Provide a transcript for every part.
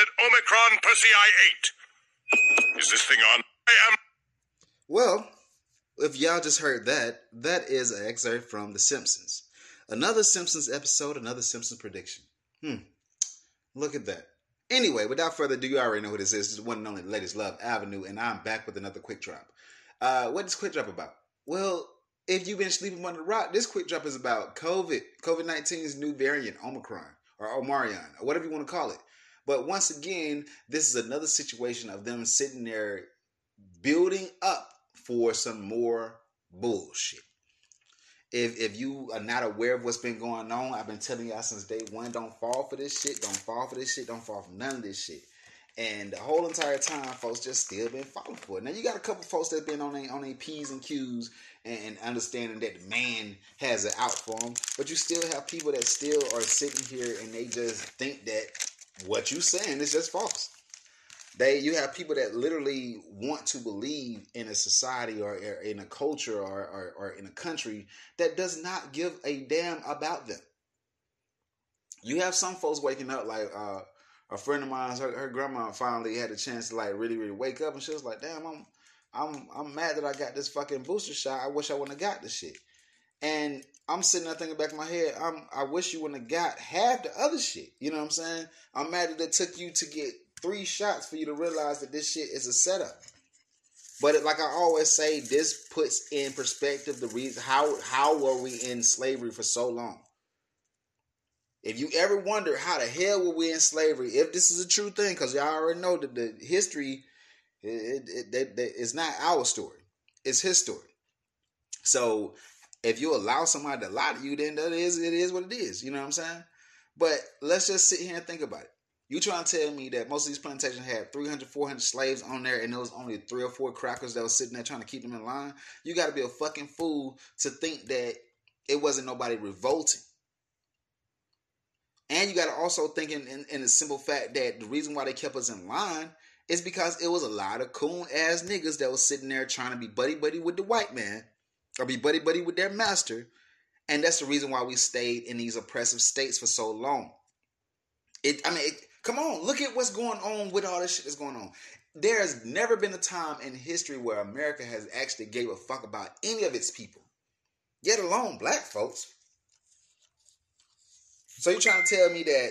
added Omicron Persei 8. Is this thing on? I am. Well, if y'all just heard that, that is an excerpt from The Simpsons. Another Simpsons episode, another Simpsons prediction. Hmm. Look at that. Anyway, without further ado, you already know who this is. This is one and only Ladies Love Avenue, and I'm back with another quick drop. Uh, what is quick drop about? Well, if you've been sleeping under the rock, this quick drop is about COVID, COVID 19's new variant, Omicron, or Omarion, or whatever you want to call it. But once again, this is another situation of them sitting there building up for some more bullshit. If if you are not aware of what's been going on, I've been telling y'all since day one, don't fall for this shit, don't fall for this shit, don't fall for none of this shit. And the whole entire time, folks just still been falling for it. Now you got a couple folks that's been on a, on a P's and Q's and, and understanding that the man has it out for them, but you still have people that still are sitting here and they just think that what you saying is just false. They you have people that literally want to believe in a society or, or in a culture or, or, or in a country that does not give a damn about them. You have some folks waking up like uh, a friend of mine, her, her grandma finally had a chance to like really, really wake up and she was like, damn, I'm I'm I'm mad that I got this fucking booster shot. I wish I wouldn't have got this shit. And I'm sitting there thinking back in my head, I'm I wish you wouldn't have got half the other shit. You know what I'm saying? I'm mad that it took you to get three shots for you to realize that this shit is a setup. But it, like I always say, this puts in perspective the reason how how were we in slavery for so long. If you ever wonder how the hell were we in slavery, if this is a true thing, because y'all already know that the history it, it, it, it's not our story, it's his story. So if you allow somebody to lie to you, then that is it is what it is. You know what I'm saying? But let's just sit here and think about it. You trying to tell me that most of these plantations had 300, 400 slaves on there and there was only three or four crackers that was sitting there trying to keep them in line? You got to be a fucking fool to think that it wasn't nobody revolting. And you got to also think in, in, in the simple fact that the reason why they kept us in line is because it was a lot of coon ass niggas that was sitting there trying to be buddy buddy with the white man or be buddy buddy with their master. And that's the reason why we stayed in these oppressive states for so long. It, I mean, it, Come on, look at what's going on with all this shit that's going on. There has never been a time in history where America has actually gave a fuck about any of its people, yet alone black folks. So you're trying to tell me that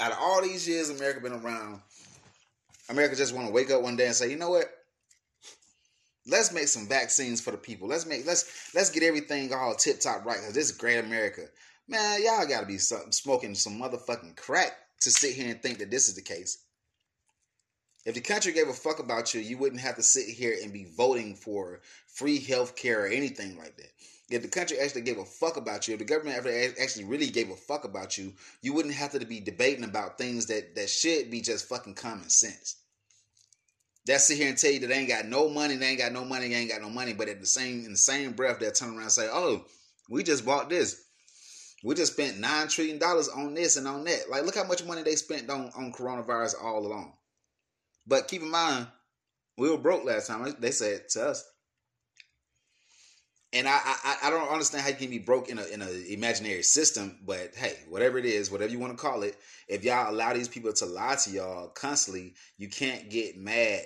out of all these years America been around, America just want to wake up one day and say, you know what? Let's make some vaccines for the people. Let's make let's let's get everything all tip top right because this is great America. Man, y'all gotta be smoking some motherfucking crack to sit here and think that this is the case. If the country gave a fuck about you, you wouldn't have to sit here and be voting for free health care or anything like that. If the country actually gave a fuck about you, if the government actually really gave a fuck about you, you wouldn't have to be debating about things that, that should be just fucking common sense. That sit here and tell you that they ain't got no money, they ain't got no money, they ain't got no money, but at the same in the same breath, they'll turn around and say, Oh, we just bought this. We just spent nine trillion dollars on this and on that. Like, look how much money they spent on, on coronavirus all along. But keep in mind, we were broke last time. They said to us. And I, I, I don't understand how you can be broke in a in an imaginary system, but hey, whatever it is, whatever you want to call it, if y'all allow these people to lie to y'all constantly, you can't get mad.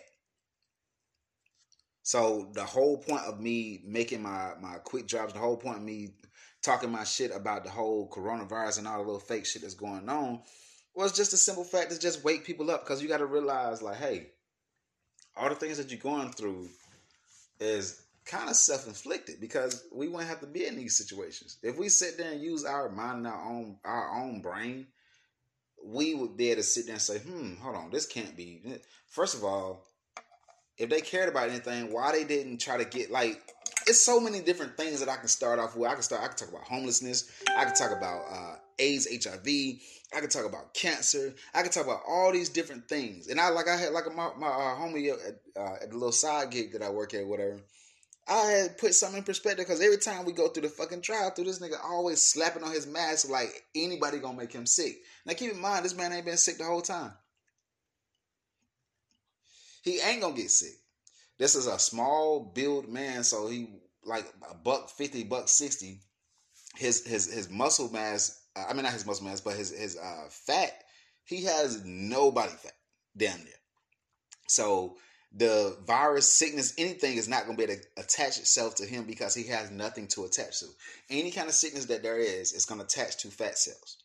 So the whole point of me making my my quick drops, the whole point of me talking my shit about the whole coronavirus and all the little fake shit that's going on was just a simple fact to just wake people up because you got to realize like hey all the things that you're going through is kind of self-inflicted because we wouldn't have to be in these situations. If we sit there and use our mind and our own our own brain we would be able to sit there and say hmm hold on this can't be. First of all if they cared about anything why they didn't try to get like it's so many different things that I can start off with. I can start. I can talk about homelessness. I can talk about uh, AIDS, HIV. I can talk about cancer. I can talk about all these different things. And I like I had like my my uh, homie at, uh, at the little side gig that I work at, whatever. I had put something in perspective because every time we go through the fucking trial, through this nigga always slapping on his mask like anybody gonna make him sick. Now keep in mind, this man ain't been sick the whole time. He ain't gonna get sick. This is a small build man, so he like a buck fifty, buck sixty. His his his muscle mass. Uh, I mean, not his muscle mass, but his his uh, fat. He has no body fat, damn near. So the virus, sickness, anything is not going to be able to attach itself to him because he has nothing to attach to. Any kind of sickness that there is, is going to attach to fat cells.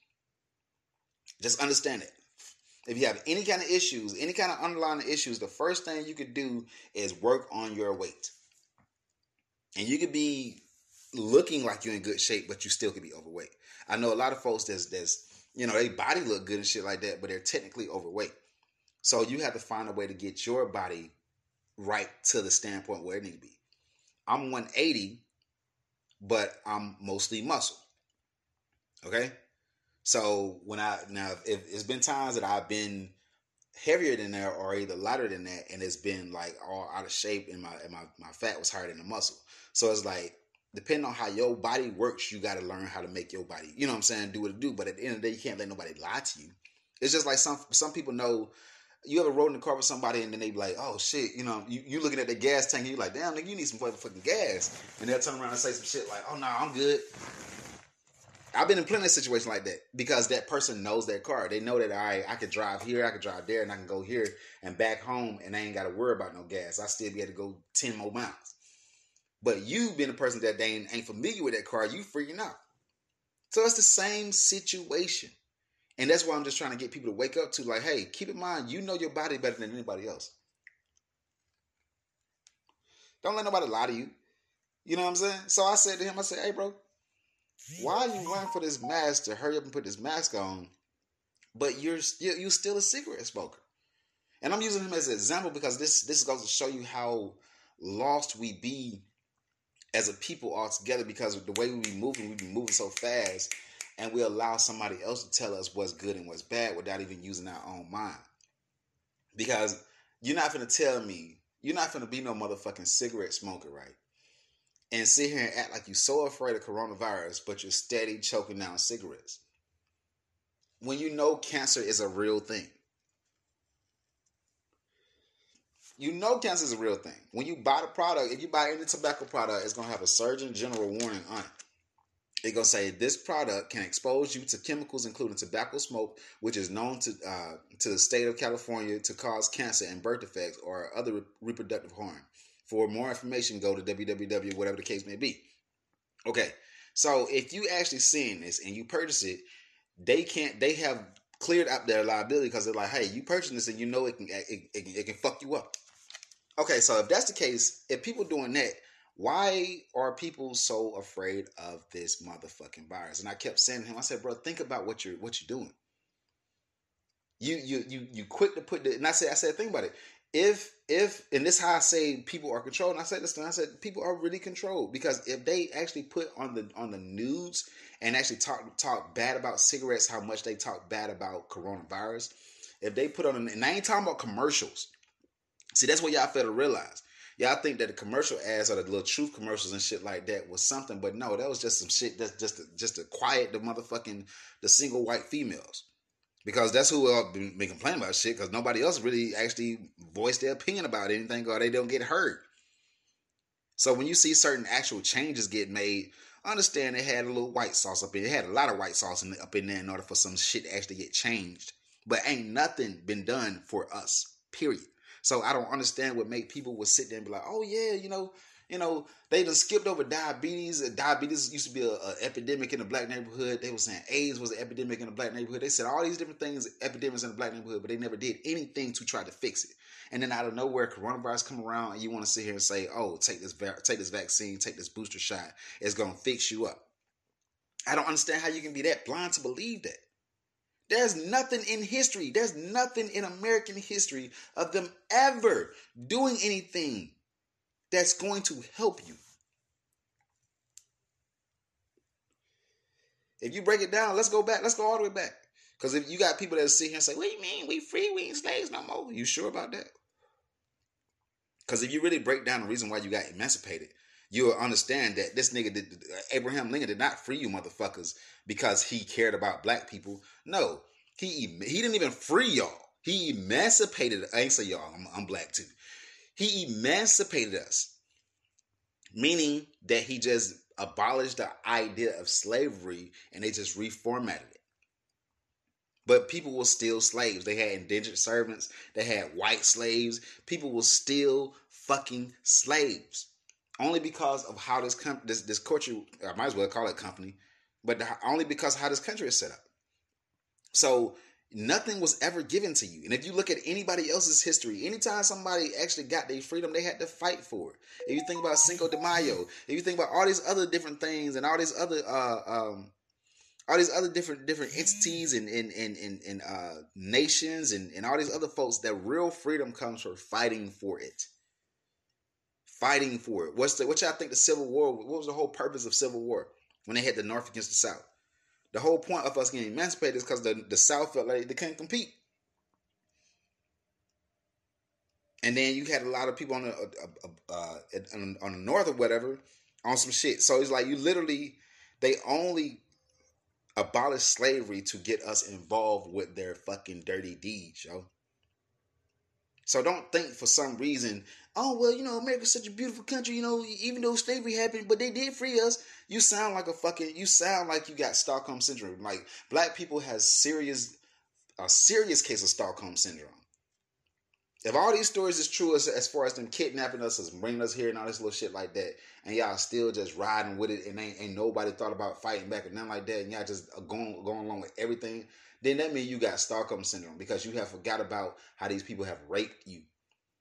Just understand it. If you have any kind of issues, any kind of underlying issues, the first thing you could do is work on your weight. And you could be looking like you're in good shape, but you still could be overweight. I know a lot of folks that's that's you know, they body look good and shit like that, but they're technically overweight. So you have to find a way to get your body right to the standpoint where it need to be. I'm 180, but I'm mostly muscle. Okay? So when I now if it's been times that I've been heavier than that or either lighter than that and it's been like all out of shape and my and my, my fat was higher than the muscle. So it's like depending on how your body works, you gotta learn how to make your body, you know what I'm saying, do what it do. But at the end of the day, you can't let nobody lie to you. It's just like some some people know you ever rode in the car with somebody and then they be like, oh shit, you know, you, you looking at the gas tank and you like, damn, nigga, you need some fucking gas. And they'll turn around and say some shit like, oh no, I'm good. I've been in plenty of situations like that because that person knows their car. They know that right, I could drive here, I could drive there, and I can go here and back home, and I ain't got to worry about no gas. I still be able to go ten more miles. But you being a person that they ain't familiar with that car, you freaking out. So it's the same situation. And that's why I'm just trying to get people to wake up to like, hey, keep in mind, you know your body better than anybody else. Don't let nobody lie to you. You know what I'm saying? So I said to him, I said, hey, bro, why are you going for this mask to hurry up and put this mask on, but you're you're still a cigarette smoker? And I'm using him as an example because this this goes to show you how lost we be as a people altogether because the way we be moving, we be moving so fast and we allow somebody else to tell us what's good and what's bad without even using our own mind. Because you're not gonna tell me, you're not gonna be no motherfucking cigarette smoker, right? And sit here and act like you're so afraid of coronavirus, but you're steady choking down cigarettes. When you know cancer is a real thing. You know cancer is a real thing. When you buy the product, if you buy any tobacco product, it's gonna have a Surgeon General warning on it. It's gonna say this product can expose you to chemicals including tobacco smoke, which is known to uh, to the state of California to cause cancer and birth defects or other re- reproductive harm. For more information, go to www whatever the case may be. Okay, so if you actually seeing this and you purchase it, they can't. They have cleared up their liability because they're like, hey, you purchased this and you know it can it, it, it can fuck you up. Okay, so if that's the case, if people doing that, why are people so afraid of this motherfucking virus? And I kept saying to him, I said, bro, think about what you're what you're doing. You you you you quick to put the and I said I said think about it. If if and this how I say people are controlled, and I said this to I said people are really controlled because if they actually put on the on the news and actually talk talk bad about cigarettes, how much they talk bad about coronavirus, if they put on and I ain't talking about commercials. See, that's what y'all fail to realize. Y'all think that the commercial ads or the little truth commercials and shit like that was something, but no, that was just some shit that's just to, just to quiet the motherfucking the single white females. Because that's who uh, been, been complaining about shit. Because nobody else really actually voiced their opinion about anything, or they don't get hurt. So when you see certain actual changes get made, understand they had a little white sauce up in. It had a lot of white sauce in, up in there in order for some shit to actually get changed. But ain't nothing been done for us. Period. So I don't understand what make people would sit there and be like, oh yeah, you know, you know, they just skipped over diabetes. Diabetes used to be an epidemic in the black neighborhood. They were saying AIDS was an epidemic in the black neighborhood. They said all these different things, epidemics in the black neighborhood, but they never did anything to try to fix it. And then out of nowhere, coronavirus come around, and you want to sit here and say, "Oh, take this, take this vaccine, take this booster shot. It's gonna fix you up." I don't understand how you can be that blind to believe that. There's nothing in history, there's nothing in American history of them ever doing anything that's going to help you. If you break it down, let's go back. Let's go all the way back. Because if you got people that sit here and say, "What do you mean we free? We ain't slaves no more." You sure about that? Because if you really break down the reason why you got emancipated, you'll understand that this nigga did Abraham Lincoln did not free you motherfuckers because he cared about black people. No, he he didn't even free y'all. He emancipated. I ain't say y'all. I'm, I'm black too. He emancipated us, meaning that he just abolished the idea of slavery and they just reformatted it. But people were still slaves. They had indentured servants. They had white slaves. People were still fucking slaves. Only because of how this com- this this country, I might as well call it company, but only because how this country is set up. So nothing was ever given to you. And if you look at anybody else's history, anytime somebody actually got their freedom, they had to fight for it. If you think about Cinco de Mayo, if you think about all these other different things and all these other uh, um, all these other different different entities and and and, and, and uh, nations and, and all these other folks, that real freedom comes from fighting for it. Fighting for it. What's the what y'all think the Civil War? What was the whole purpose of Civil War when they had the North against the South? The whole point of us getting emancipated is because the, the South felt like they couldn't compete. And then you had a lot of people on the uh, uh, on, on the north or whatever on some shit. So it's like you literally they only abolished slavery to get us involved with their fucking dirty deeds, yo. So don't think for some reason, oh well, you know, America's such a beautiful country, you know, even though slavery happened, but they did free us. You sound like a fucking you sound like you got Stockholm syndrome. Like black people has serious a serious case of Stockholm syndrome. If all these stories is true as, as far as them kidnapping us, as bringing us here and all this little shit like that, and y'all still just riding with it and ain't, ain't nobody thought about fighting back and nothing like that, and y'all just going going along with everything, then that means you got Stockholm syndrome because you have forgot about how these people have raped you.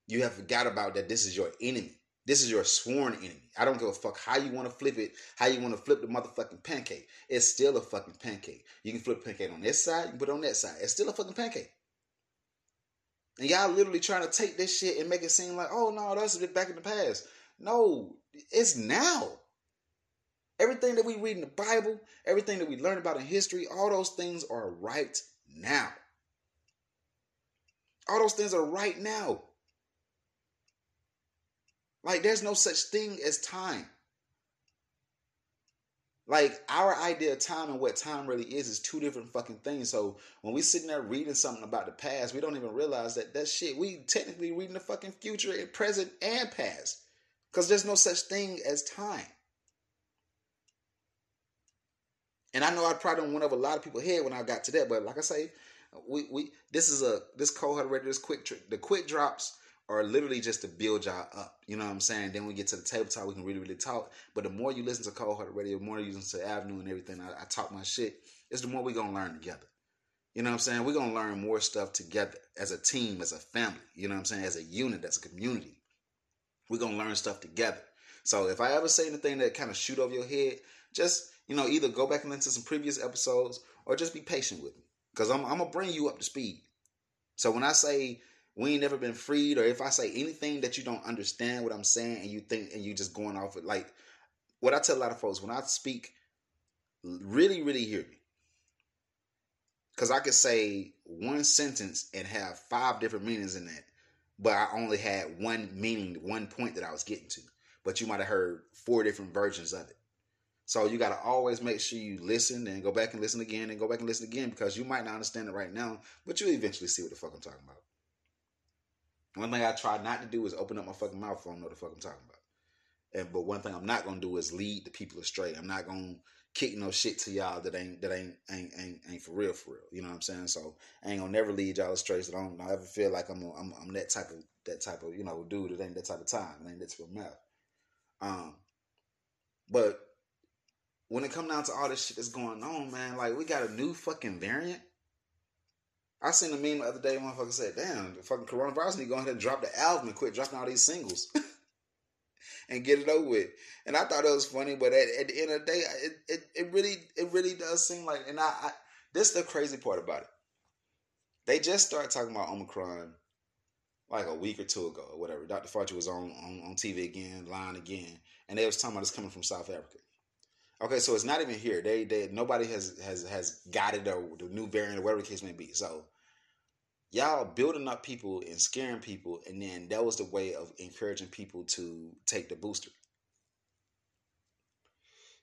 You have forgot about that this is your enemy. This is your sworn enemy. I don't give a fuck how you want to flip it, how you want to flip the motherfucking pancake. It's still a fucking pancake. You can flip pancake on this side, you can put it on that side. It's still a fucking pancake. And y'all literally trying to take this shit and make it seem like, oh no, that's back in the past. No, it's now. Everything that we read in the Bible, everything that we learn about in history, all those things are right now. All those things are right now. Like, there's no such thing as time. Like our idea of time and what time really is is two different fucking things. So when we sitting there reading something about the past, we don't even realize that that shit we technically reading the fucking future and present and past, because there's no such thing as time. And I know I probably don't went over a lot of people's head when I got to that, but like I say, we we this is a this cohort ready this quick trick. The quick drops are literally just to build y'all up. You know what I'm saying? Then we get to the tabletop, we can really, really talk. But the more you listen to Cold Hearted Radio, the more you listen to Avenue and everything, I, I talk my shit, it's the more we're gonna learn together. You know what I'm saying? We're gonna learn more stuff together as a team, as a family, you know what I'm saying, as a unit, as a community. We're gonna learn stuff together. So if I ever say anything that kind of shoot over your head, just you know, either go back and listen to some previous episodes or just be patient with me. Cause I'm, I'm gonna bring you up to speed. So when I say we ain't never been freed, or if I say anything that you don't understand what I'm saying and you think and you just going off it, like what I tell a lot of folks when I speak, really, really hear me. Because I could say one sentence and have five different meanings in that, but I only had one meaning, one point that I was getting to. But you might have heard four different versions of it. So you got to always make sure you listen and go back and listen again and go back and listen again because you might not understand it right now, but you eventually see what the fuck I'm talking about. One thing I try not to do is open up my fucking mouth I know the fuck I'm talking about. And but one thing I'm not gonna do is lead the people astray. I'm not gonna kick no shit to y'all that ain't that ain't ain't ain't, ain't for real for real. You know what I'm saying? So I ain't gonna never lead y'all astray. So I don't, I don't ever feel like I'm, a, I'm I'm that type of that type of you know dude. It ain't that type of time. It ain't that type of mouth. Um, but when it come down to all this shit that's going on, man, like we got a new fucking variant. I seen a meme the other day. Motherfucker said, "Damn, the fucking coronavirus need to go ahead and drop the album and quit dropping all these singles." and get it over with. And I thought it was funny, but at, at the end of the day, it, it, it really it really does seem like. And I, I this is the crazy part about it. They just started talking about Omicron like a week or two ago or whatever. Dr. Fauci was on, on, on TV again, lying again, and they was talking about it's coming from South Africa. Okay, so it's not even here. They they nobody has has has got it or the new variant or whatever the case may be. So y'all building up people and scaring people, and then that was the way of encouraging people to take the booster.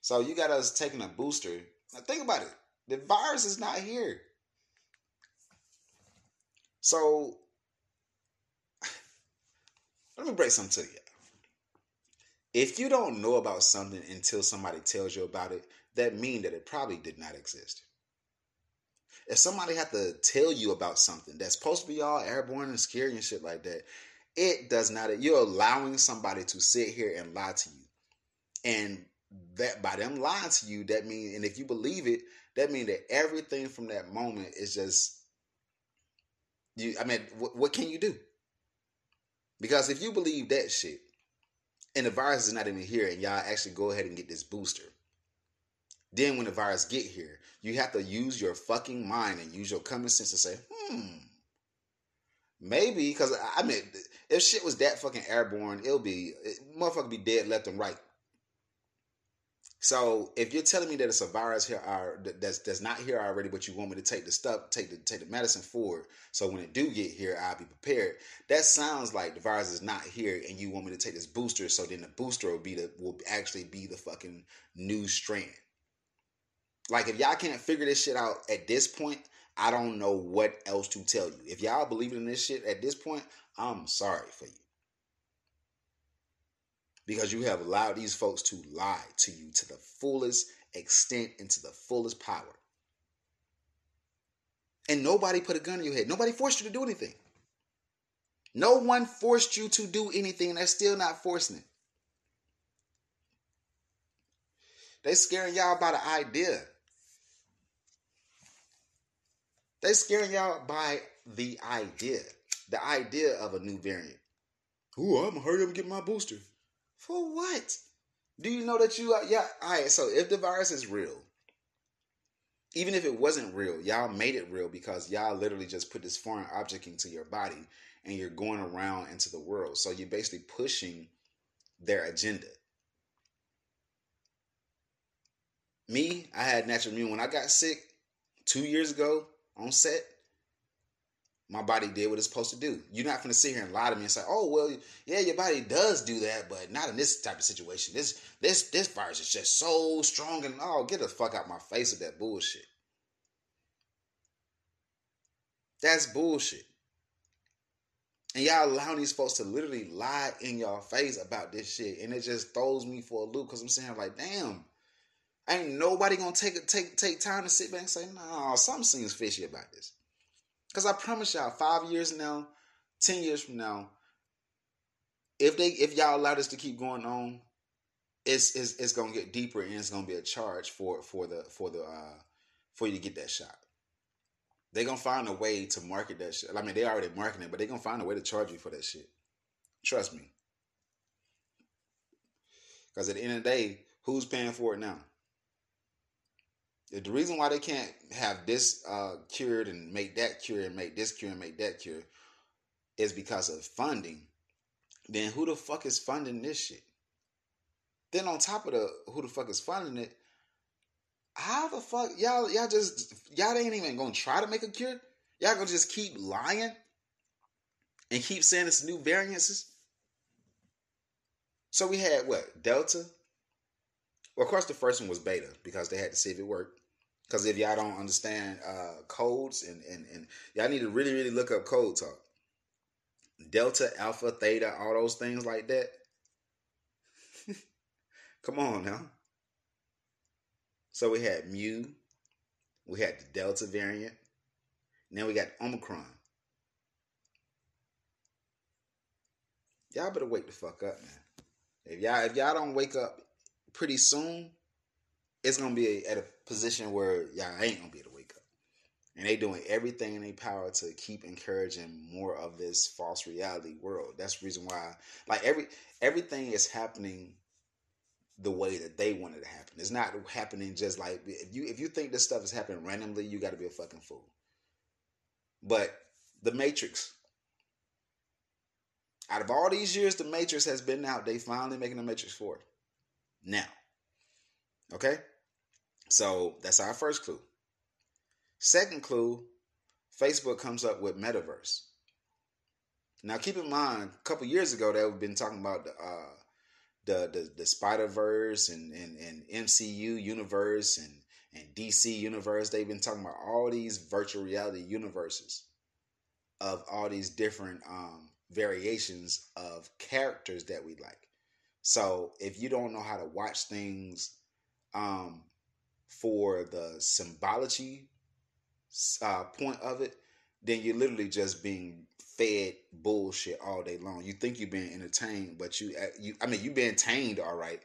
So you got us taking a booster. Now think about it. The virus is not here. So let me break something to you. If you don't know about something until somebody tells you about it, that means that it probably did not exist. If somebody had to tell you about something that's supposed to be all airborne and scary and shit like that, it does not. You're allowing somebody to sit here and lie to you, and that by them lying to you, that means, and if you believe it, that means that everything from that moment is just you. I mean, what, what can you do? Because if you believe that shit, and the virus is not even here, and y'all actually go ahead and get this booster, then when the virus get here, you have to use your fucking mind and use your common sense to say, hmm, maybe because I mean, if shit was that fucking airborne, it'll be it, motherfucker be dead left and right. So if you're telling me that it's a virus here are that's that's not here already, but you want me to take the stuff, take the take the medicine forward, so when it do get here, I'll be prepared. That sounds like the virus is not here, and you want me to take this booster, so then the booster will be the will actually be the fucking new strand. Like if y'all can't figure this shit out at this point, I don't know what else to tell you. If y'all believe in this shit at this point, I'm sorry for you because you have allowed these folks to lie to you to the fullest extent and to the fullest power. And nobody put a gun in your head. Nobody forced you to do anything. No one forced you to do anything. They're still not forcing it. They're scaring y'all by the idea. They scaring y'all by the idea. The idea of a new variant. Ooh, I'm gonna hurry up and get my booster. For what? Do you know that you are? Yeah, all right. So if the virus is real, even if it wasn't real, y'all made it real because y'all literally just put this foreign object into your body and you're going around into the world. So you're basically pushing their agenda. Me, I had natural immune. When I got sick two years ago on set, my body did what it's supposed to do. You're not to sit here and lie to me and say, "Oh, well, yeah, your body does do that, but not in this type of situation. This this this virus is just so strong and oh, get the fuck out my face with that bullshit." That's bullshit. And y'all allowing these folks to literally lie in your face about this shit, and it just throws me for a loop because I'm saying like, damn, ain't nobody gonna take take take time to sit back and say, "No, something seems fishy about this." Because I promise y'all, five years now, ten years from now, if they if y'all allow this to keep going on, it's it's, it's gonna get deeper and it's gonna be a charge for for the for the uh for you to get that shot. They're gonna find a way to market that shit. I mean, they already marketing it, but they're gonna find a way to charge you for that shit. Trust me. Because at the end of the day, who's paying for it now? The reason why they can't have this uh, cured and make that cure and make this cure and make that cure is because of funding. Then who the fuck is funding this shit? Then on top of the who the fuck is funding it, how the fuck y'all y'all just y'all ain't even gonna try to make a cure? Y'all gonna just keep lying and keep saying it's new variances? So we had what Delta. Well, of course, the first one was beta because they had to see if it worked. Because if y'all don't understand uh, codes and, and, and y'all need to really, really look up code talk. Delta, Alpha, Theta, all those things like that. Come on now. So we had Mu, we had the Delta variant, now we got Omicron. Y'all better wake the fuck up, man. If y'all if y'all don't wake up pretty soon, it's gonna be at a position where y'all ain't gonna be able to wake up. And they doing everything in their power to keep encouraging more of this false reality world. That's the reason why, like every everything is happening the way that they want it to happen. It's not happening just like if you if you think this stuff is happening randomly, you got to be a fucking fool. But the Matrix. Out of all these years, the Matrix has been out. They finally making the Matrix 4. Now. Okay? So that's our first clue. Second clue, Facebook comes up with metaverse. Now keep in mind, a couple years ago they've been talking about the uh, the the, the Spider Verse and, and and MCU universe and and DC universe. They've been talking about all these virtual reality universes of all these different um, variations of characters that we like. So if you don't know how to watch things um, for the symbology uh, point of it, then you're literally just being fed bullshit all day long. You think you're being entertained, but you, uh, you I mean, you've been entertained all right,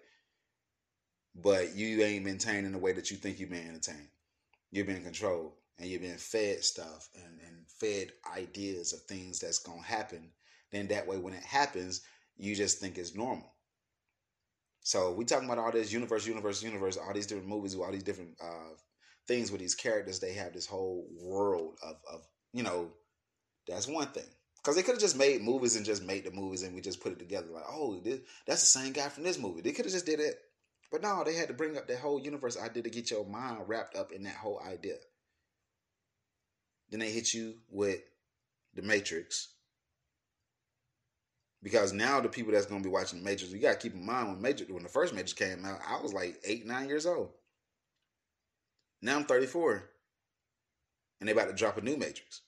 but you ain't been entertained in the way that you think you've been entertained. You've been controlled, and you've been fed stuff and, and fed ideas of things that's gonna happen. Then that way, when it happens, you just think it's normal. So we talking about all this universe, universe, universe, all these different movies, all these different uh, things with these characters. They have this whole world of, of you know, that's one thing. Because they could have just made movies and just made the movies and we just put it together like, oh, this, that's the same guy from this movie. They could have just did it. But no, they had to bring up that whole universe idea to get your mind wrapped up in that whole idea. Then they hit you with the Matrix. Because now the people that's gonna be watching the Matrix, you gotta keep in mind when Matrix when the first Matrix came out, I was like eight, nine years old. Now I'm 34. And they about to drop a new Matrix.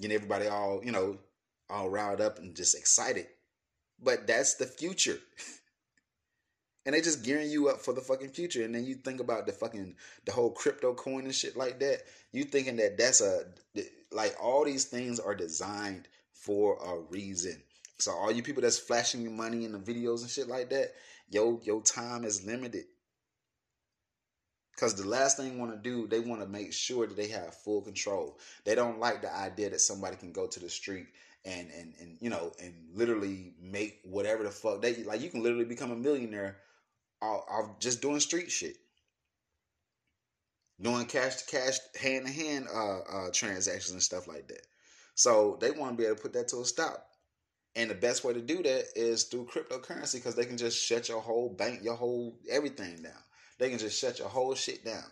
Getting everybody all, you know, all riled up and just excited. But that's the future. and they just gearing you up for the fucking future. And then you think about the fucking the whole crypto coin and shit like that. You thinking that that's a like all these things are designed for a reason. So all you people that's flashing your money in the videos and shit like that, yo, your time is limited. Because the last thing want to do, they want to make sure that they have full control. They don't like the idea that somebody can go to the street and and and you know and literally make whatever the fuck they like. You can literally become a millionaire off just doing street shit, doing cash to cash, hand to hand uh, uh, transactions and stuff like that. So they want to be able to put that to a stop. And the best way to do that is through cryptocurrency because they can just shut your whole bank, your whole everything down. They can just shut your whole shit down.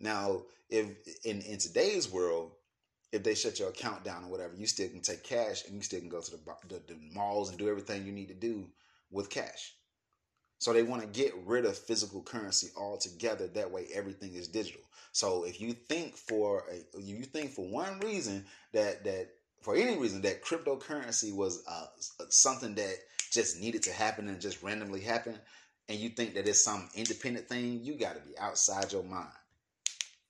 Now, if in, in today's world, if they shut your account down or whatever, you still can take cash and you still can go to the, the, the malls and do everything you need to do with cash. So they want to get rid of physical currency altogether. That way, everything is digital. So if you think for a, you think for one reason that that for any reason that cryptocurrency was uh, something that just needed to happen and just randomly happened, and you think that it's some independent thing, you got to be outside your mind.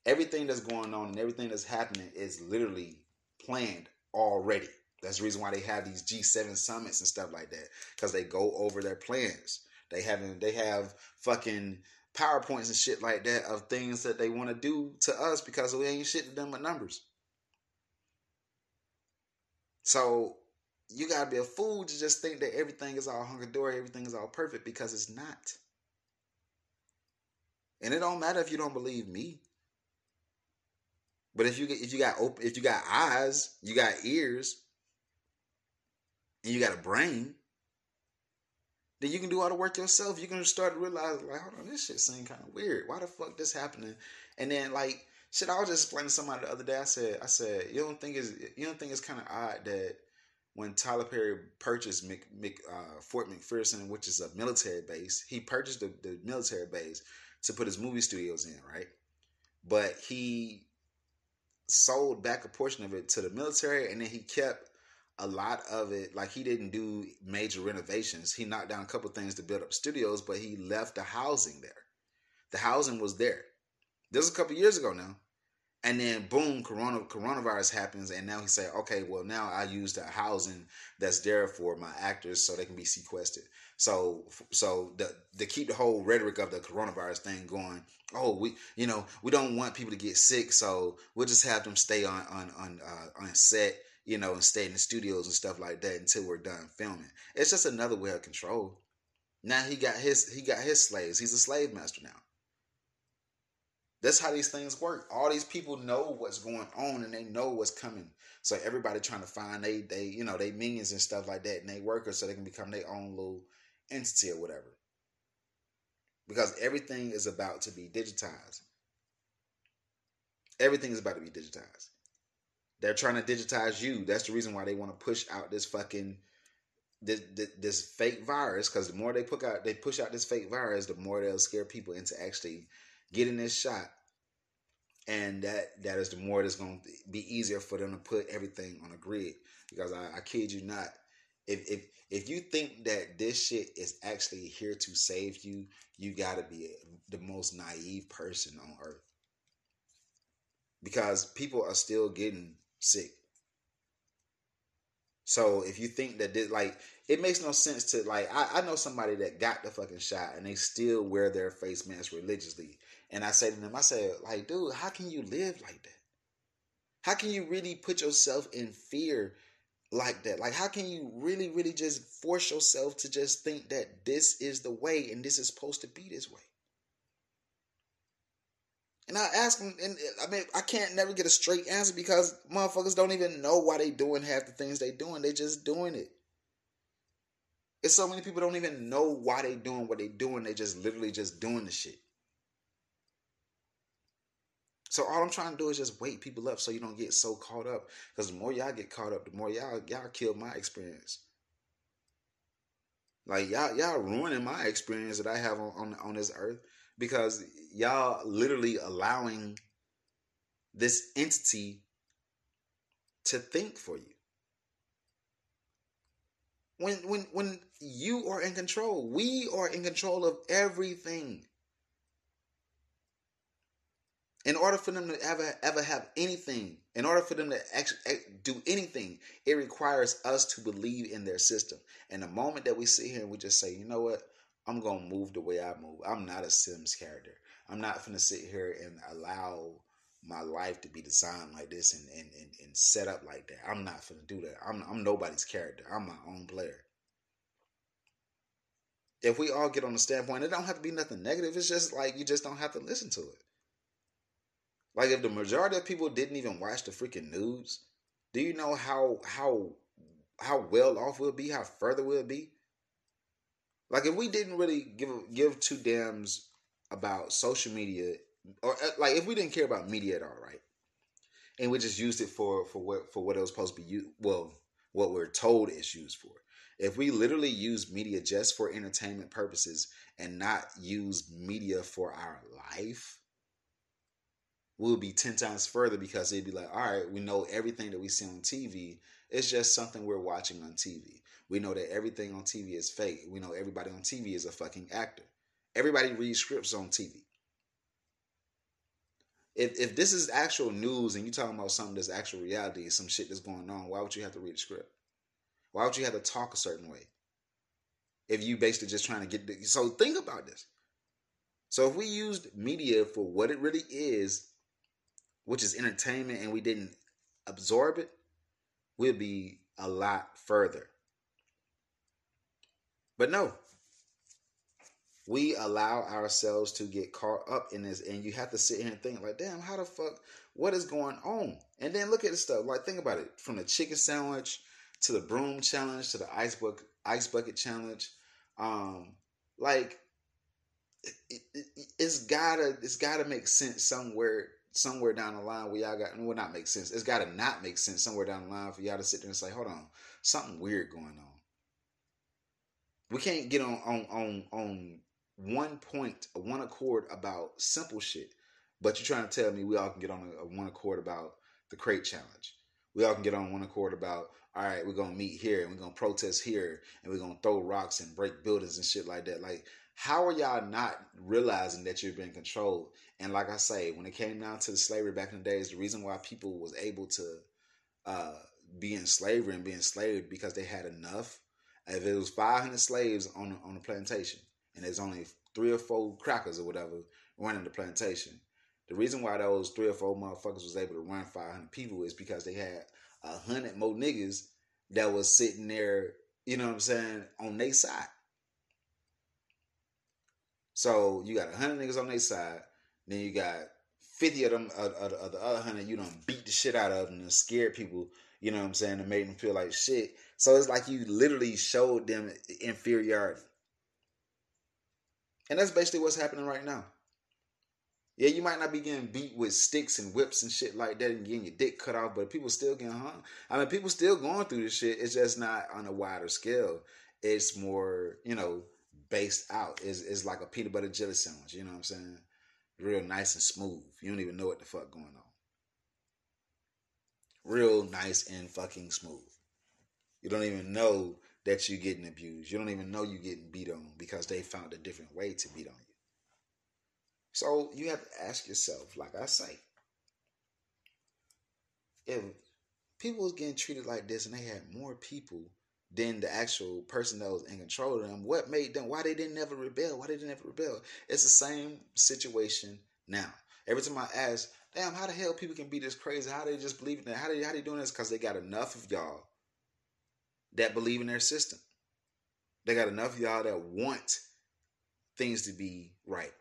Everything that's going on and everything that's happening is literally planned already. That's the reason why they have these G7 summits and stuff like that because they go over their plans. They having they have fucking PowerPoints and shit like that of things that they want to do to us because we ain't shit to them but numbers. So you gotta be a fool to just think that everything is all hunky dory, everything is all perfect because it's not. And it don't matter if you don't believe me. But if you if you got open if you got eyes, you got ears, and you got a brain, then you can do all the work yourself. You can start to realize like, hold on, this shit seems kind of weird. Why the fuck this happening? And then like shit, I was just explaining to somebody the other day. I said, I said, you don't think it's you don't think it's kind of odd that when Tyler Perry purchased Mc, Mc, uh, Fort McPherson, which is a military base, he purchased the, the military base to put his movie studios in, right? But he sold back a portion of it to the military, and then he kept a lot of it. Like he didn't do major renovations. He knocked down a couple things to build up studios, but he left the housing there. The housing was there. This was a couple years ago now. And then boom, corona coronavirus happens, and now he say, okay, well now I use the housing that's there for my actors so they can be sequestered. So so the to keep the whole rhetoric of the coronavirus thing going, oh we you know we don't want people to get sick, so we'll just have them stay on on on uh, on set, you know, and stay in the studios and stuff like that until we're done filming. It's just another way of control. Now he got his he got his slaves. He's a slave master now. That's how these things work. All these people know what's going on and they know what's coming. So everybody trying to find they they you know they minions and stuff like that and they workers so they can become their own little entity or whatever. Because everything is about to be digitized. Everything is about to be digitized. They're trying to digitize you. That's the reason why they want to push out this fucking this, this, this fake virus. Because the more they put out, they push out this fake virus, the more they'll scare people into actually getting this shot. And that that is the more that's going to be easier for them to put everything on a grid. Because I, I kid you not if if if you think that this shit is actually here to save you you got to be the most naive person on earth. Because people are still getting sick. So if you think that this, like it makes no sense to like I, I know somebody that got the fucking shot and they still wear their face mask religiously. And I say to them, I say, like, dude, how can you live like that? How can you really put yourself in fear like that? Like, how can you really, really just force yourself to just think that this is the way and this is supposed to be this way? And I ask them, and uh, I mean, I can't never get a straight answer because motherfuckers don't even know why they doing half the things they doing. They just doing it. It's so many people don't even know why they doing what they doing. They just literally just doing the shit. So all I'm trying to do is just wake people up so you don't get so caught up. Because the more y'all get caught up, the more y'all y'all kill my experience. Like y'all y'all ruining my experience that I have on on, on this earth because y'all literally allowing this entity to think for you. When when when you are in control, we are in control of everything. In order for them to ever ever have anything, in order for them to actually do anything, it requires us to believe in their system. And the moment that we sit here and we just say, you know what, I'm gonna move the way I move. I'm not a Sims character. I'm not gonna sit here and allow my life to be designed like this and, and, and, and set up like that. I'm not gonna do that. I'm I'm nobody's character. I'm my own player. If we all get on the standpoint, it don't have to be nothing negative. It's just like you just don't have to listen to it. Like if the majority of people didn't even watch the freaking news, do you know how how how well off we'll be, how further we'll be? Like if we didn't really give give two damns about social media, or uh, like if we didn't care about media at all, right? And we just used it for for what for what it was supposed to be used. Well, what we're told it's used for. If we literally use media just for entertainment purposes and not use media for our life, we'll be 10 times further because it'd be like, all right, we know everything that we see on TV. It's just something we're watching on TV. We know that everything on TV is fake. We know everybody on TV is a fucking actor. Everybody reads scripts on TV. If if this is actual news and you're talking about something that's actual reality, some shit that's going on, why would you have to read a script? Why would you have to talk a certain way? If you basically just trying to get the, so think about this. So if we used media for what it really is, which is entertainment, and we didn't absorb it, we'd be a lot further. But no, we allow ourselves to get caught up in this, and you have to sit here and think, like, damn, how the fuck, what is going on? And then look at the stuff. Like, think about it from the chicken sandwich to the broom challenge to the ice bucket ice bucket challenge. Um, like, it, it, it's gotta it's gotta make sense somewhere somewhere down the line where y'all got will not make sense. It's gotta not make sense somewhere down the line for y'all to sit there and say, hold on, something weird going on. We can't get on on on on one point, one accord about simple shit. But you're trying to tell me we all can get on a, a one accord about the crate challenge. We all can get on one accord about all right, we're gonna meet here and we're gonna protest here and we're gonna throw rocks and break buildings and shit like that. Like, how are y'all not realizing that you're being controlled? And like I say, when it came down to the slavery back in the days, the reason why people was able to uh, be in slavery and be enslaved because they had enough if it was 500 slaves on on the plantation and there's only three or four crackers or whatever running the plantation, the reason why those three or four motherfuckers was able to run 500 people is because they had a hundred more niggas that was sitting there, you know what I'm saying, on their side. So you got hundred niggas on their side, then you got 50 of them of, of, of the other hundred you don't beat the shit out of them and scared people, you know what I'm saying, and made them feel like shit. So it's like you literally showed them inferiority. And that's basically what's happening right now. Yeah, you might not be getting beat with sticks and whips and shit like that and getting your dick cut off, but people still getting hung. I mean, people still going through this shit. It's just not on a wider scale. It's more, you know, based out. It's, it's like a peanut butter jelly sandwich. You know what I'm saying? Real nice and smooth. You don't even know what the fuck going on. Real nice and fucking smooth. You don't even know that you're getting abused. You don't even know you're getting beat on because they found a different way to beat on you. So you have to ask yourself, like I say, if people was getting treated like this and they had more people than the actual person that was in control of them, what made them? Why they didn't ever rebel? Why they didn't ever rebel? It's the same situation now. Every time I ask, damn, how the hell people can be this crazy? How they just believe in that? How they how they doing this? Because they got enough of y'all that believe in their system. They got enough of y'all that want things to be right.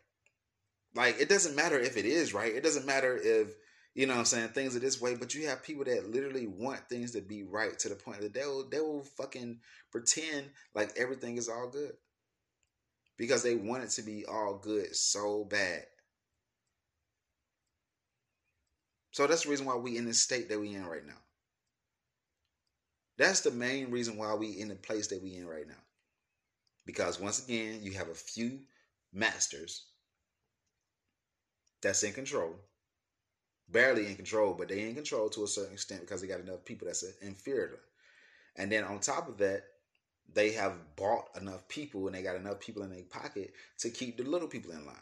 Like it doesn't matter if it is right. It doesn't matter if you know what I'm saying things are this way, but you have people that literally want things to be right to the point that they will they will fucking pretend like everything is all good. Because they want it to be all good so bad. So that's the reason why we in the state that we in right now. That's the main reason why we in the place that we in right now. Because once again, you have a few masters that's in control. Barely in control, but they in control to a certain extent because they got enough people that's inferior. And then on top of that, they have bought enough people and they got enough people in their pocket to keep the little people in line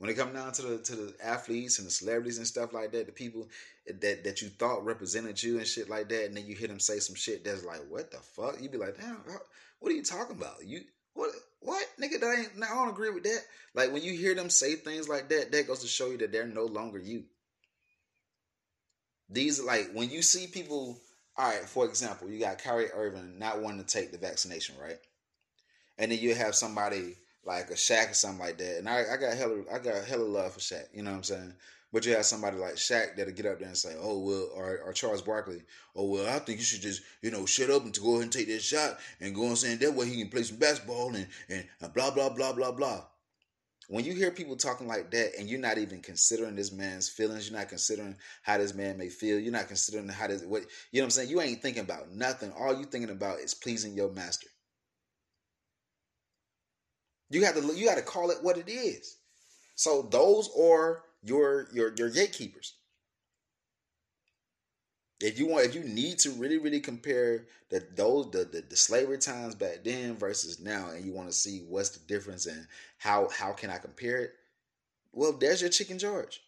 when it come down to the to the athletes and the celebrities and stuff like that, the people that that you thought represented you and shit like that, and then you hear them say some shit that's like, what the fuck? You be like, damn, what are you talking about? You what nigga? That ain't. I don't agree with that. Like when you hear them say things like that, that goes to show you that they're no longer you. These like when you see people. All right, for example, you got Kyrie Irving not wanting to take the vaccination, right? And then you have somebody like a Shaq or something like that. And I, I got hella I got hella love for Shaq. You know what I'm saying? But you have somebody like Shaq that'll get up there and say, "Oh well," or, or Charles Barkley, "Oh well, I think you should just you know shut up and to go ahead and take that shot and go on saying that way he can play some basketball and and blah blah blah blah blah." When you hear people talking like that and you're not even considering this man's feelings, you're not considering how this man may feel, you're not considering how this what you know what I'm saying. You ain't thinking about nothing. All you thinking about is pleasing your master. You have to you got to call it what it is. So those are your your your gatekeepers. If you want, if you need to really, really compare the those the, the, the slavery times back then versus now, and you want to see what's the difference and how how can I compare it? Well, there's your chicken George.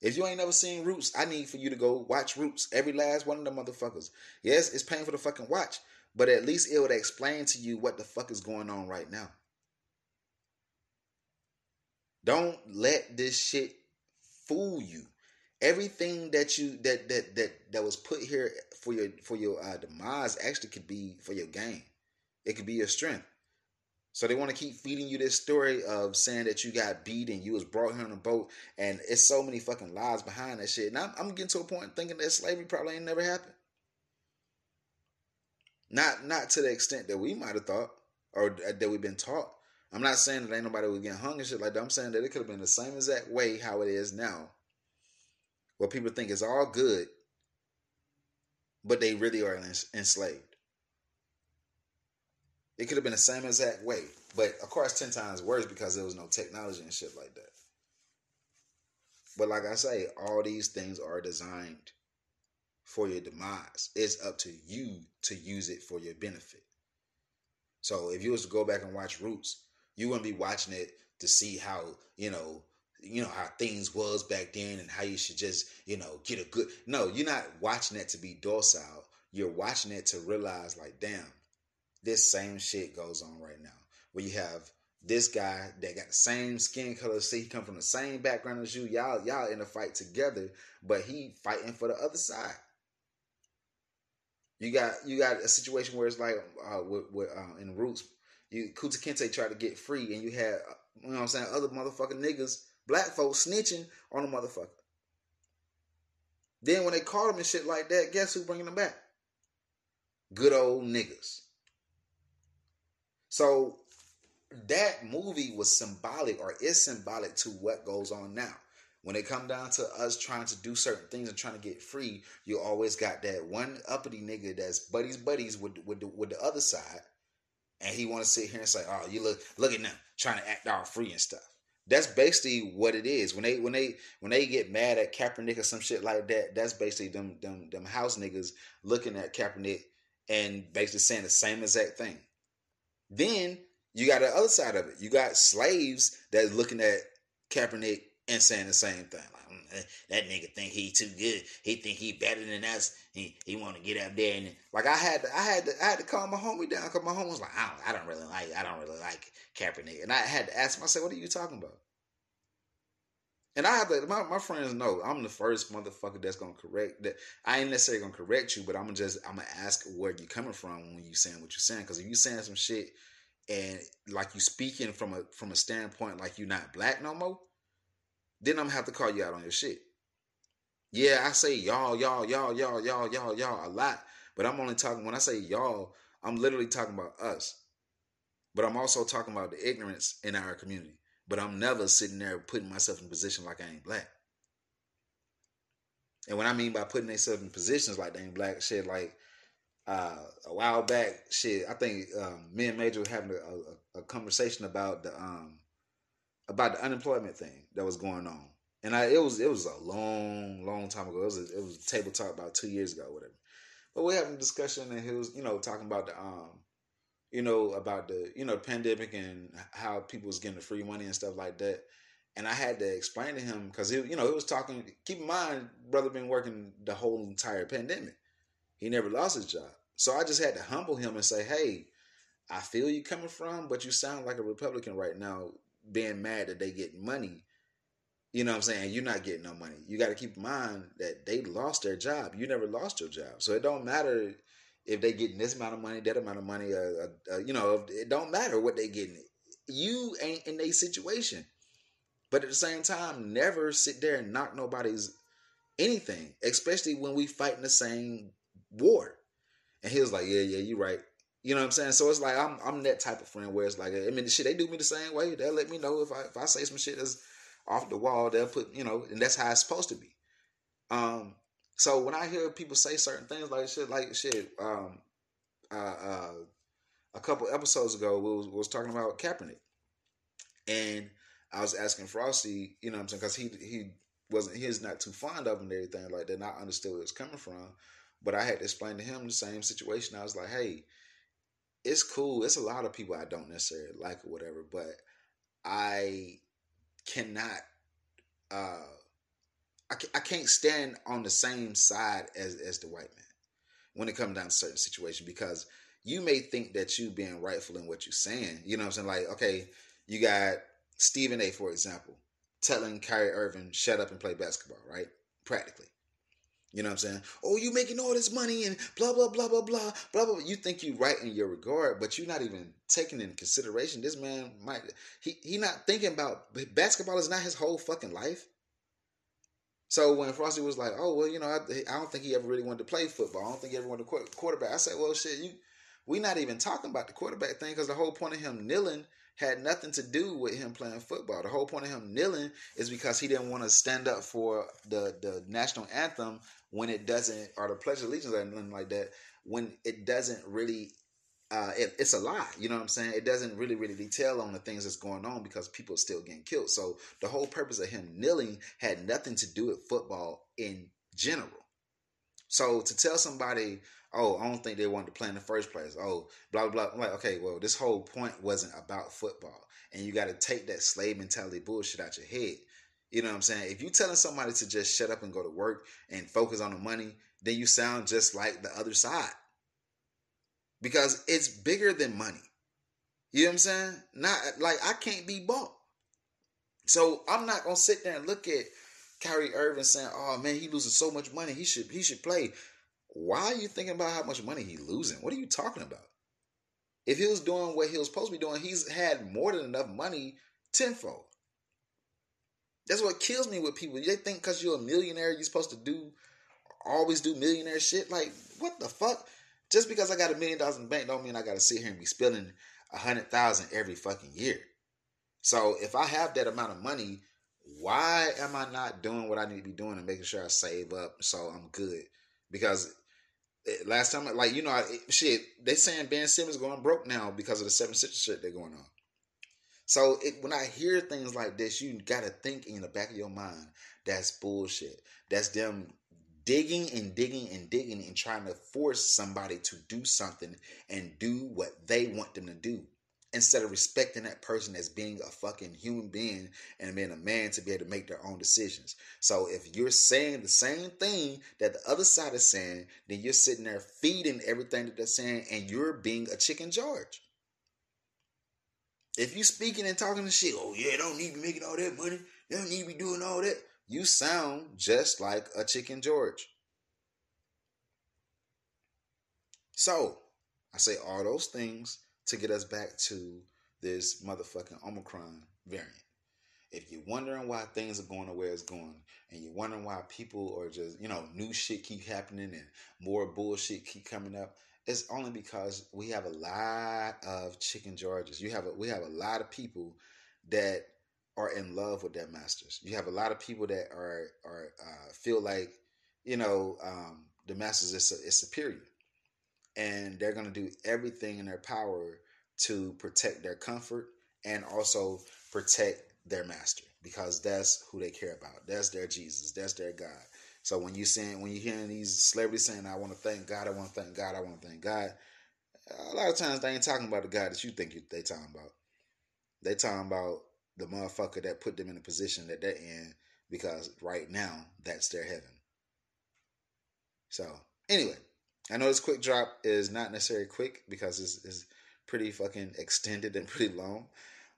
If you ain't never seen Roots, I need for you to go watch Roots. Every last one of them motherfuckers. Yes, it's painful to fucking watch, but at least it would explain to you what the fuck is going on right now. Don't let this shit fool you. Everything that you that that that that was put here for your for your uh, demise actually could be for your gain. It could be your strength. So they want to keep feeding you this story of saying that you got beat and you was brought here on a boat, and it's so many fucking lies behind that shit. And I'm, I'm getting to a point thinking that slavery probably ain't never happened. Not not to the extent that we might have thought or that we've been taught. I'm not saying that ain't nobody was getting hung and shit like that. I'm saying that it could have been the same exact way how it is now, where people think it's all good, but they really are enslaved. It could have been the same exact way, but of course, ten times worse because there was no technology and shit like that. But like I say, all these things are designed for your demise. It's up to you to use it for your benefit. So if you was to go back and watch Roots, you wouldn't be watching it to see how you know you know how things was back then and how you should just you know get a good no you're not watching it to be docile. You're watching it to realize like damn this same shit goes on right now. Where you have this guy that got the same skin color see he come from the same background as you. Y'all y'all in a fight together but he fighting for the other side. You got you got a situation where it's like uh, with, with uh, in roots you Kunta Kinte tried to get free, and you had you know what I'm saying other motherfucking niggas, black folks snitching on a motherfucker. Then when they caught him and shit like that, guess who bringing them back? Good old niggas. So that movie was symbolic, or is symbolic to what goes on now. When it come down to us trying to do certain things and trying to get free, you always got that one uppity nigga that's buddies buddies with with the, with the other side and he want to sit here and say, "Oh, you look look at them trying to act all free and stuff." That's basically what it is. When they when they when they get mad at Kaepernick or some shit like that, that's basically them them them house niggas looking at Kaepernick and basically saying the same exact thing. Then you got the other side of it. You got slaves that's looking at Kaepernick and saying the same thing. Like, mm, uh, that nigga think he too good. He think he better than us. He he want to get up there and like I had to, I had to, I had to calm my homie down because my homie was like, I don't, I don't really like, I don't really like Kaepernick, and I had to ask myself, what are you talking about? And I have to, my, my friends know I'm the first motherfucker that's gonna correct that. I ain't necessarily gonna correct you, but I'm just I'm gonna ask where you coming from when you saying what you're saying. Because if you saying some shit and like you speaking from a from a standpoint like you're not black no more, then I'm gonna have to call you out on your shit. Yeah, I say y'all, y'all, y'all, y'all, y'all, y'all, y'all a lot, but I'm only talking when I say y'all, I'm literally talking about us. But I'm also talking about the ignorance in our community. But I'm never sitting there putting myself in position like I ain't black. And what I mean by putting themselves in positions like they ain't black, shit, like uh, a while back, shit, I think um, me and Major were having a, a, a, conversation about the um, about the unemployment thing that was going on, and I it was it was a long, long time ago. It was a, it was a table talk about two years ago, whatever. But we having a discussion, and he was you know talking about the um, you know about the you know pandemic and how people was getting the free money and stuff like that. And I had to explain to him because he you know he was talking. Keep in mind, brother been working the whole entire pandemic. He never lost his job. So I just had to humble him and say, hey, I feel you coming from, but you sound like a Republican right now, being mad that they get money. You know what I'm saying? You're not getting no money. You got to keep in mind that they lost their job. You never lost your job. So it don't matter if they getting this amount of money, that amount of money, uh, uh, uh, you know, it don't matter what they getting. You ain't in a situation. But at the same time, never sit there and knock nobody's anything, especially when we fighting the same war. And he was like, "Yeah, yeah, you right." You know what I'm saying? So it's like I'm I'm that type of friend where it's like I mean, shit, they do me the same way. They'll let me know if I if I say some shit that's off the wall. They'll put you know, and that's how it's supposed to be. Um, so when I hear people say certain things like shit, like shit, um, uh, uh, a couple episodes ago we was, we was talking about Kaepernick, and I was asking Frosty, you know what I'm saying, because he he wasn't he's not too fond of him and everything like. And I understood where it's coming from. But I had to explain to him the same situation. I was like, hey, it's cool. It's a lot of people I don't necessarily like or whatever, but I cannot uh I, I can't stand on the same side as as the white man when it comes down to certain situations because you may think that you being rightful in what you're saying. You know what I'm saying? Like, okay, you got Stephen A, for example, telling Kyrie Irving, shut up and play basketball, right? Practically. You know what I'm saying? Oh, you making all this money and blah blah blah blah blah blah blah. You think you right in your regard, but you're not even taking in consideration this man might he he not thinking about basketball is not his whole fucking life. So when Frosty was like, "Oh well, you know, I, I don't think he ever really wanted to play football. I don't think he ever wanted to quarterback." I said, "Well, shit, you we not even talking about the quarterback thing because the whole point of him kneeling had nothing to do with him playing football. The whole point of him kneeling is because he didn't want to stand up for the the national anthem when it doesn't, or the Pledge of Allegiance or anything like that, when it doesn't really, uh, it, it's a lie. You know what I'm saying? It doesn't really, really detail on the things that's going on because people are still getting killed. So the whole purpose of him kneeling had nothing to do with football in general. So to tell somebody, oh, I don't think they wanted to play in the first place. Oh, blah blah blah. I'm like, okay, well, this whole point wasn't about football, and you got to take that slave mentality bullshit out your head. You know what I'm saying? If you're telling somebody to just shut up and go to work and focus on the money, then you sound just like the other side. Because it's bigger than money. You know what I'm saying? Not like I can't be bought. So I'm not gonna sit there and look at Kyrie Irving saying, "Oh man, he losing so much money. He should he should play." Why are you thinking about how much money he losing? What are you talking about? If he was doing what he was supposed to be doing, he's had more than enough money tenfold. That's what kills me with people. They think because you're a millionaire, you're supposed to do always do millionaire shit. Like, what the fuck? Just because I got a million dollars in the bank don't mean I gotta sit here and be spending a hundred thousand every fucking year. So if I have that amount of money, why am I not doing what I need to be doing and making sure I save up so I'm good? Because eh, last time, like you know, I, shit, they saying Ben Simmons going broke now because of the seven six shit they're going on. So it, when I hear things like this, you got to think in the back of your mind that's bullshit. That's them digging and digging and digging and trying to force somebody to do something and do what they want them to do. instead of respecting that person as being a fucking human being and being a man to be able to make their own decisions. So if you're saying the same thing that the other side is saying, then you're sitting there feeding everything that they're saying and you're being a chicken George. If you speaking and talking to shit, oh yeah, don't need to be making all that money, don't need to be doing all that. You sound just like a chicken George. So I say all those things to get us back to this motherfucking Omicron variant. If you're wondering why things are going the way it's going, and you're wondering why people are just, you know, new shit keep happening and more bullshit keep coming up, it's only because we have a lot of chicken Georges. You have a, we have a lot of people that are in love with their masters. You have a lot of people that are are uh, feel like you know um, the masters is, is superior, and they're going to do everything in their power to protect their comfort and also protect their master because that's who they care about. That's their Jesus. That's their God. So when you saying when you're hearing these celebrities saying, "I want to thank God," I want to thank God, I want to thank God. A lot of times they ain't talking about the God that you think they talking about. They talking about the motherfucker that put them in the position that they're in because right now that's their heaven. So anyway, I know this quick drop is not necessarily quick because it's, it's pretty fucking extended and pretty long.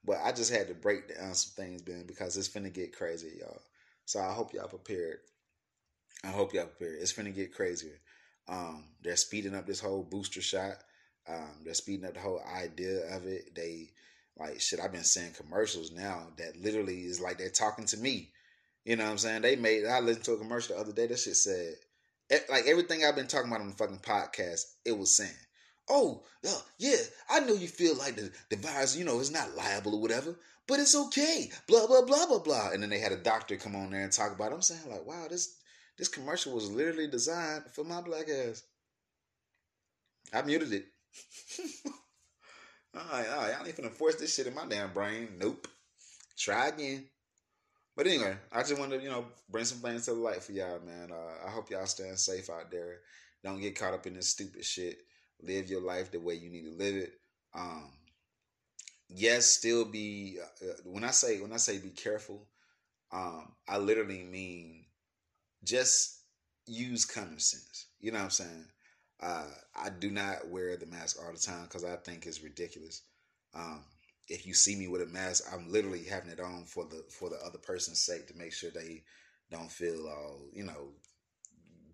But I just had to break down some things, man, because it's finna get crazy, y'all. So I hope y'all prepared. I hope y'all prepared. It's finna get crazier. Um, they're speeding up this whole booster shot. Um, they're speeding up the whole idea of it. They like shit. I've been seeing commercials now that literally is like they're talking to me. You know what I'm saying? They made. I listened to a commercial the other day. That shit said like everything I've been talking about on the fucking podcast. It was saying oh, yeah, yeah, I know you feel like the, the virus, you know, is not liable or whatever, but it's okay. Blah, blah, blah, blah, blah. And then they had a doctor come on there and talk about it. I'm saying, like, wow, this this commercial was literally designed for my black ass. I muted it. all right, all right, I ain't finna force this shit in my damn brain. Nope. Try again. But anyway, I just wanted to, you know, bring some things to the light for y'all, man. Uh, I hope y'all staying safe out there. Don't get caught up in this stupid shit live your life the way you need to live it. Um, yes, still be. Uh, uh, when I say when I say be careful, um, I literally mean just use common sense. You know what I'm saying? Uh, I do not wear the mask all the time because I think it's ridiculous. Um, if you see me with a mask, I'm literally having it on for the for the other person's sake to make sure they don't feel all you know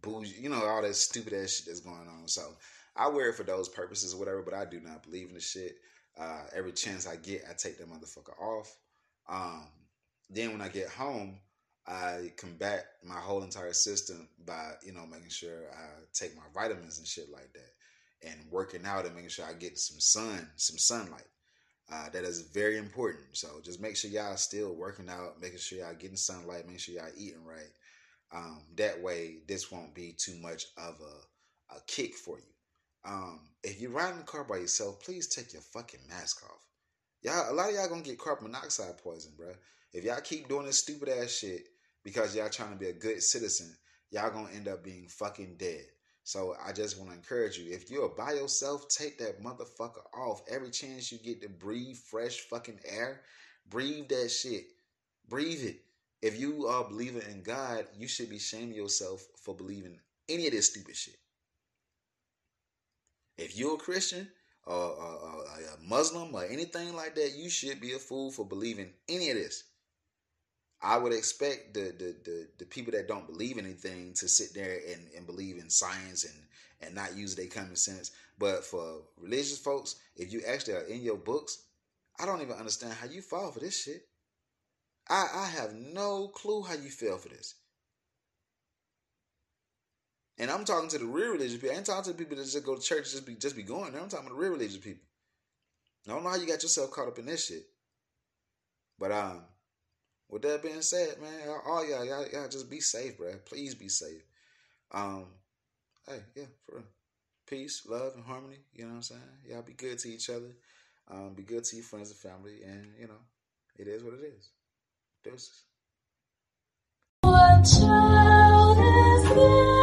bougie, you know all that stupid ass shit that's going on. So I wear it for those purposes or whatever, but I do not believe in the shit. Uh, every chance I get, I take that motherfucker off. Um, then when I get home, I combat my whole entire system by, you know, making sure I take my vitamins and shit like that. And working out and making sure I get some sun, some sunlight. Uh, that is very important. So just make sure y'all still working out, making sure y'all getting sunlight, making sure y'all eating right. Um, that way, this won't be too much of a, a kick for you. Um, if you're riding the car by yourself, please take your fucking mask off. Y'all, a lot of y'all gonna get carbon monoxide poison, bro. If y'all keep doing this stupid ass shit because y'all trying to be a good citizen, y'all gonna end up being fucking dead. So I just want to encourage you: if you're by yourself, take that motherfucker off. Every chance you get to breathe fresh fucking air, breathe that shit. Breathe it. If you are believing in God, you should be shaming yourself for believing any of this stupid shit. If you're a Christian or, or a Muslim or anything like that, you should be a fool for believing any of this. I would expect the, the the, the people that don't believe anything to sit there and, and believe in science and, and not use their common sense. But for religious folks, if you actually are in your books, I don't even understand how you fall for this shit. I, I have no clue how you fell for this. And I'm talking to the real religious people. I ain't talking to the people that just go to church just be just be going there. I'm talking to the real religious people. I don't know how you got yourself caught up in this shit. But um, with that being said, man, all y'all, y'all, y'all just be safe, bro. Please be safe. Um, hey, yeah, for real. Peace, love, and harmony. You know what I'm saying? Y'all be good to each other. Um, be good to your friends and family, and you know, it is what it is. Deuces. What child is this?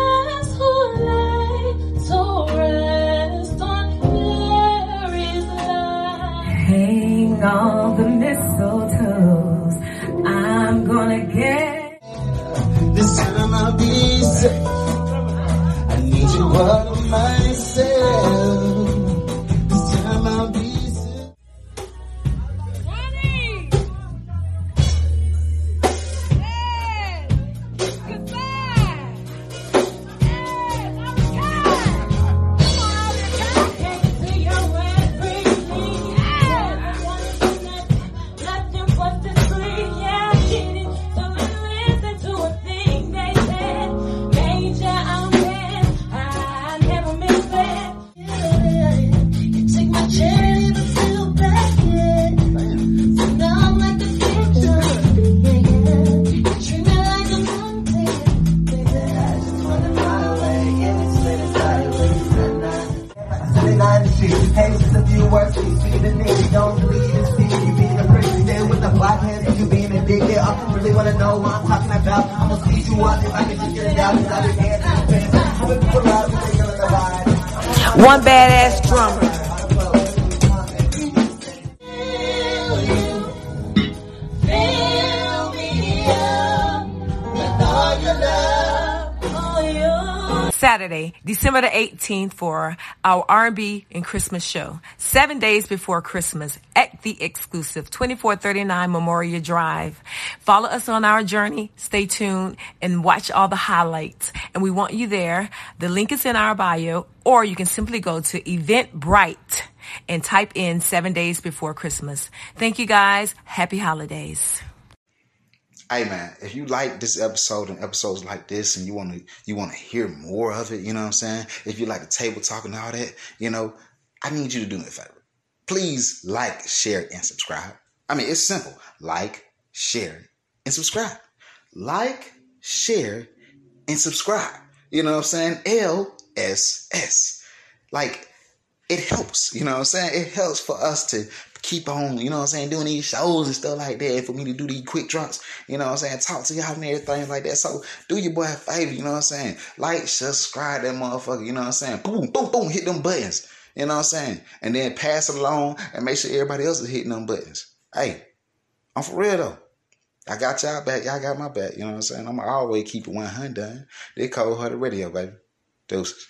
I need you all One badass drummer. Saturday, December the 18th for our R&B and Christmas show. Seven days before Christmas the exclusive 2439 Memorial Drive. Follow us on our journey. Stay tuned and watch all the highlights. And we want you there. The link is in our bio or you can simply go to Eventbrite and type in seven days before Christmas. Thank you guys. Happy holidays. Hey man, if you like this episode and episodes like this and you want to you want to hear more of it, you know what I'm saying? If you like the table talk and all that, you know, I need you to do me a favor. Please like, share, and subscribe. I mean, it's simple. Like, share, and subscribe. Like, share, and subscribe. You know what I'm saying? L S S. Like, it helps. You know what I'm saying? It helps for us to keep on, you know what I'm saying, doing these shows and stuff like that. For me to do these quick drops, you know what I'm saying, talk to y'all and everything like that. So do your boy a favor, you know what I'm saying? Like, subscribe that motherfucker, you know what I'm saying? Boom, boom, boom, hit them buttons. You know what I'm saying? And then pass it along and make sure everybody else is hitting them buttons. Hey, I'm for real though. I got y'all back. Y'all got my back. You know what I'm saying? I'm always keep it 100. They call her the radio, baby. Deuces.